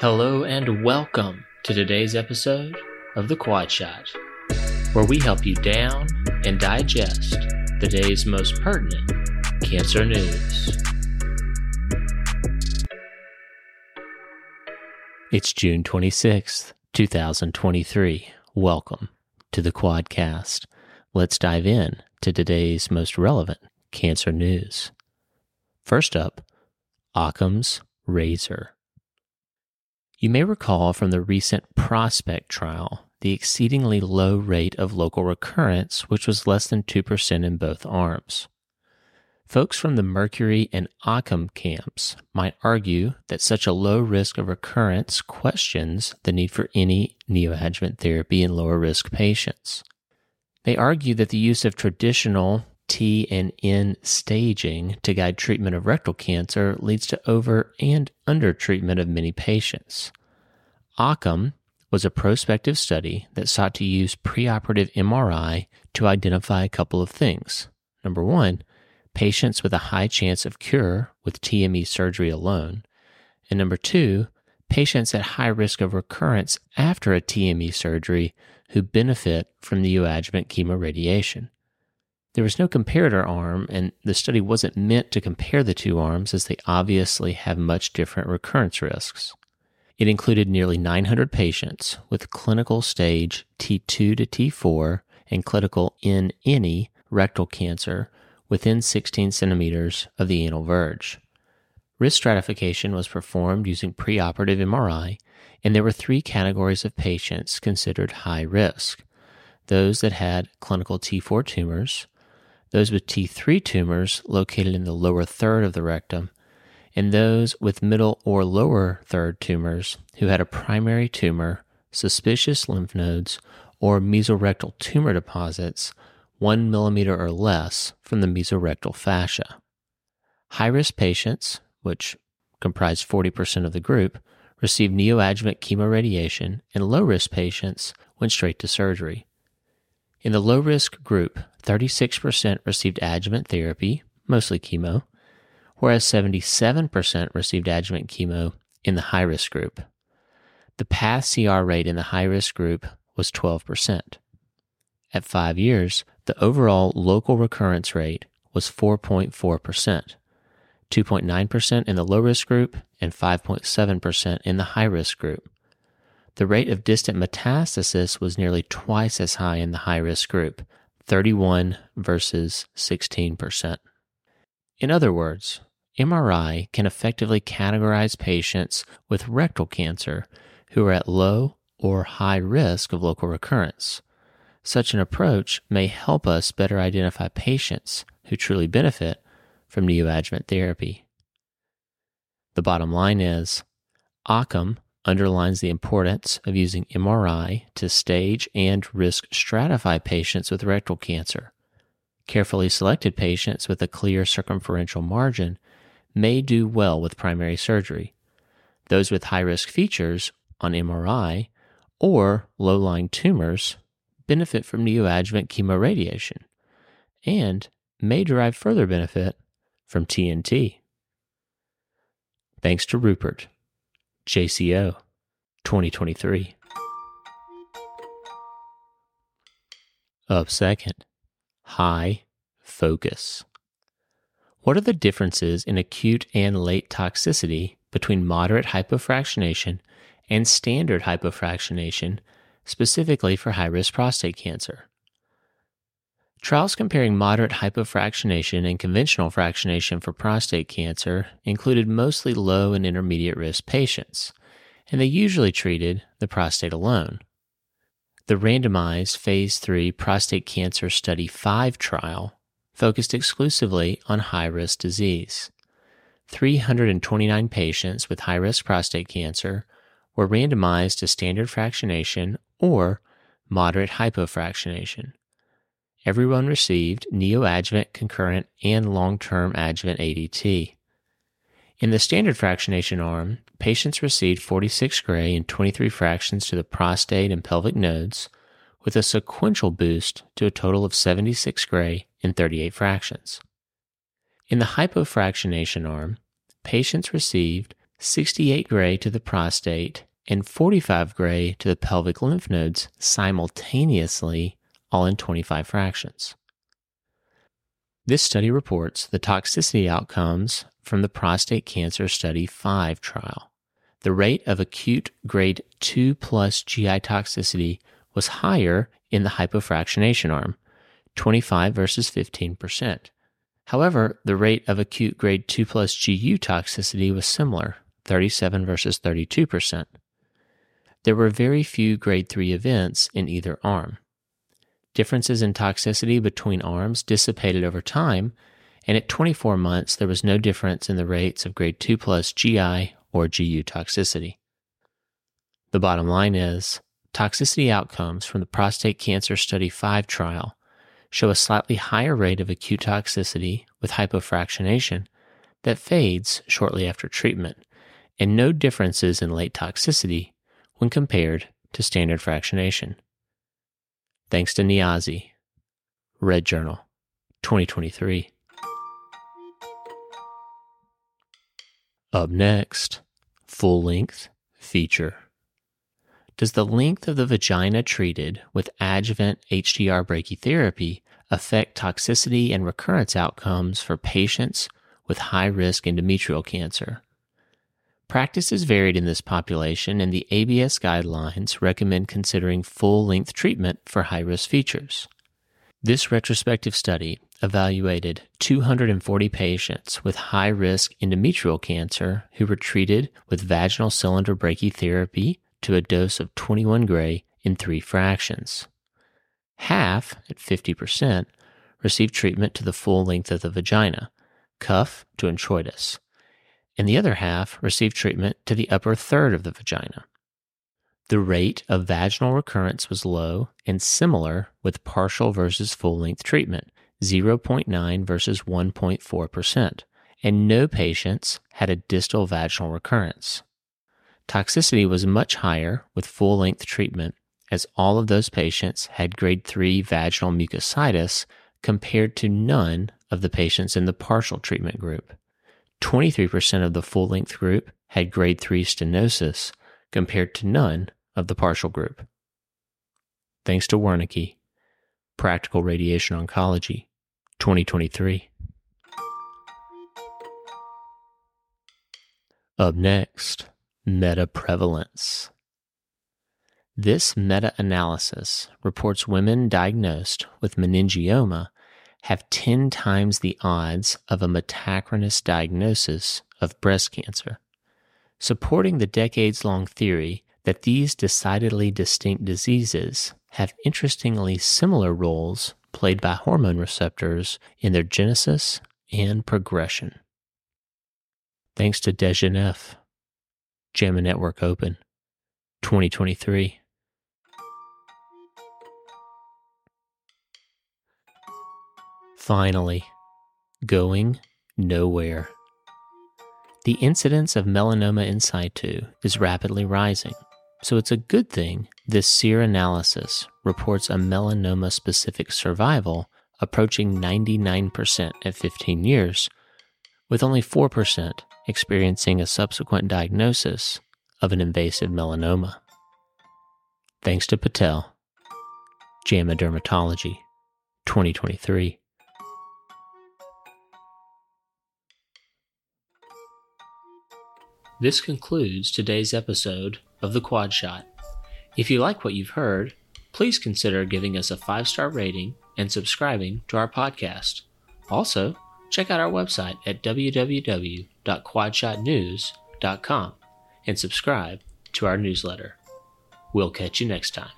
Hello and welcome to today's episode of The Quad Shot, where we help you down and digest the day's most pertinent cancer news. It's June 26th, 2023. Welcome to the Quadcast. Let's dive in to today's most relevant cancer news. First up, OCUM's razor. You may recall from the recent Prospect trial the exceedingly low rate of local recurrence, which was less than 2% in both arms. Folks from the Mercury and OCUM camps might argue that such a low risk of recurrence questions the need for any neoadjuvant therapy in lower risk patients. They argue that the use of traditional T and N staging to guide treatment of rectal cancer leads to over and under treatment of many patients. OCUM was a prospective study that sought to use preoperative MRI to identify a couple of things. Number one, patients with a high chance of cure with TME surgery alone. And number two, patients at high risk of recurrence after a TME surgery who benefit from the neoadjuvant chemoradiation. There was no comparator arm, and the study wasn't meant to compare the two arms as they obviously have much different recurrence risks. It included nearly 900 patients with clinical stage T2 to T4 and clinical N any rectal cancer within 16 centimeters of the anal verge. Risk stratification was performed using preoperative MRI, and there were three categories of patients considered high risk those that had clinical T4 tumors, those with T3 tumors located in the lower third of the rectum, and those with middle or lower third tumors who had a primary tumor, suspicious lymph nodes, or mesorectal tumor deposits one millimeter or less from the mesorectal fascia. High risk patients, which comprised 40% of the group, received neoadjuvant chemoradiation, and low risk patients went straight to surgery. In the low risk group, 36% received adjuvant therapy, mostly chemo, whereas 77% received adjuvant chemo in the high risk group. The path CR rate in the high risk group was 12%. At five years, the overall local recurrence rate was 4.4%, 2.9% in the low risk group, and 5.7% in the high risk group. The rate of distant metastasis was nearly twice as high in the high risk group, 31 versus 16%. In other words, MRI can effectively categorize patients with rectal cancer who are at low or high risk of local recurrence. Such an approach may help us better identify patients who truly benefit from neoadjuvant therapy. The bottom line is OCUM underlines the importance of using MRI to stage and risk stratify patients with rectal cancer. Carefully selected patients with a clear circumferential margin may do well with primary surgery. Those with high risk features on MRI or low lying tumors benefit from neoadjuvant chemoradiation and may derive further benefit from TNT. Thanks to Ruppert. JCO 2023. Up second, high focus. What are the differences in acute and late toxicity between moderate hypofractionation and standard hypofractionation, specifically for high risk prostate cancer? Trials comparing moderate hypofractionation and conventional fractionation for prostate cancer included mostly low and intermediate risk patients, and they usually treated the prostate alone. The randomized Phase 3 Prostate Cancer Study 5 trial focused exclusively on high risk disease. 329 patients with high risk prostate cancer were randomized to standard fractionation or moderate hypofractionation everyone received neoadjuvant, concurrent, and long term adjuvant ADT. In the standard fractionation arm, patients received 46 gray and 23 fractions to the prostate and pelvic nodes, with a sequential boost to a total of 76 gray and 38 fractions. In the hypofractionation arm, patients received 68 gray to the prostate, and 45 gray to the pelvic lymph nodes simultaneously, all in 25 fractions. This study reports the toxicity outcomes from the prostate cancer study 5 trial. The rate of acute grade 2 plus GI toxicity was higher in the hypofractionation arm, 25 versus 15%. However, the rate of acute grade 2 plus GU toxicity was similar, 37 versus 32%. There were very few grade 3 events in either arm. Differences in toxicity between arms dissipated over time, and at 24 months, there was no difference in the rates of grade 2 plus GI or GU toxicity. The bottom line is toxicity outcomes from the prostate cancer study 5 trial show a slightly higher rate of acute toxicity with hypofractionation that fades shortly after treatment, and no differences in late toxicity when compared to standard fractionation. Thanks to Niazi. Red Journal, 2023. Up next, full length feature. Does the length of the vagina treated with adjuvant HDR brachytherapy affect toxicity and recurrence outcomes for patients with high risk endometrial cancer? Practice is varied in this population, and the ABS guidelines recommend considering full length treatment for high risk features. This retrospective study evaluated 240 patients with high risk endometrial cancer who were treated with vaginal cylinder brachytherapy to a dose of 21 gray in three fractions. Half, at 50%, received treatment to the full length of the vagina, cuff to introitus and the other half received treatment to the upper third of the vagina. The rate of vaginal recurrence was low and similar with partial versus full length treatment, 0.9 versus 1.4%, and no patients had a distal vaginal recurrence. Toxicity was much higher with full length treatment, as all of those patients had grade 3 vaginal mucositis compared to none of the patients in the partial treatment group. 23% of the full length group had grade 3 stenosis compared to none of the partial group. Thanks to Wernicke, Practical Radiation Oncology, 2023. Up next, meta prevalence. This meta analysis reports women diagnosed with meningioma have 10 times the odds of a metachronous diagnosis of breast cancer, supporting the decades long theory that these decidedly distinct diseases have interestingly similar roles played by hormone receptors in their genesis and progression. Thanks to Degeneffe, JAMA Network Open, 2023. Finally, going nowhere. The incidence of melanoma in situ is rapidly rising, so it's a good thing this SEER analysis reports a melanoma specific survival approaching 99% at 15 years, with only 4% experiencing a subsequent diagnosis of an invasive melanoma. Thanks to Patel, JAMA Dermatology, 2023. This concludes today's episode of The Quad Shot. If you like what you've heard, please consider giving us a five star rating and subscribing to our podcast. Also, check out our website at www.quadshotnews.com and subscribe to our newsletter. We'll catch you next time.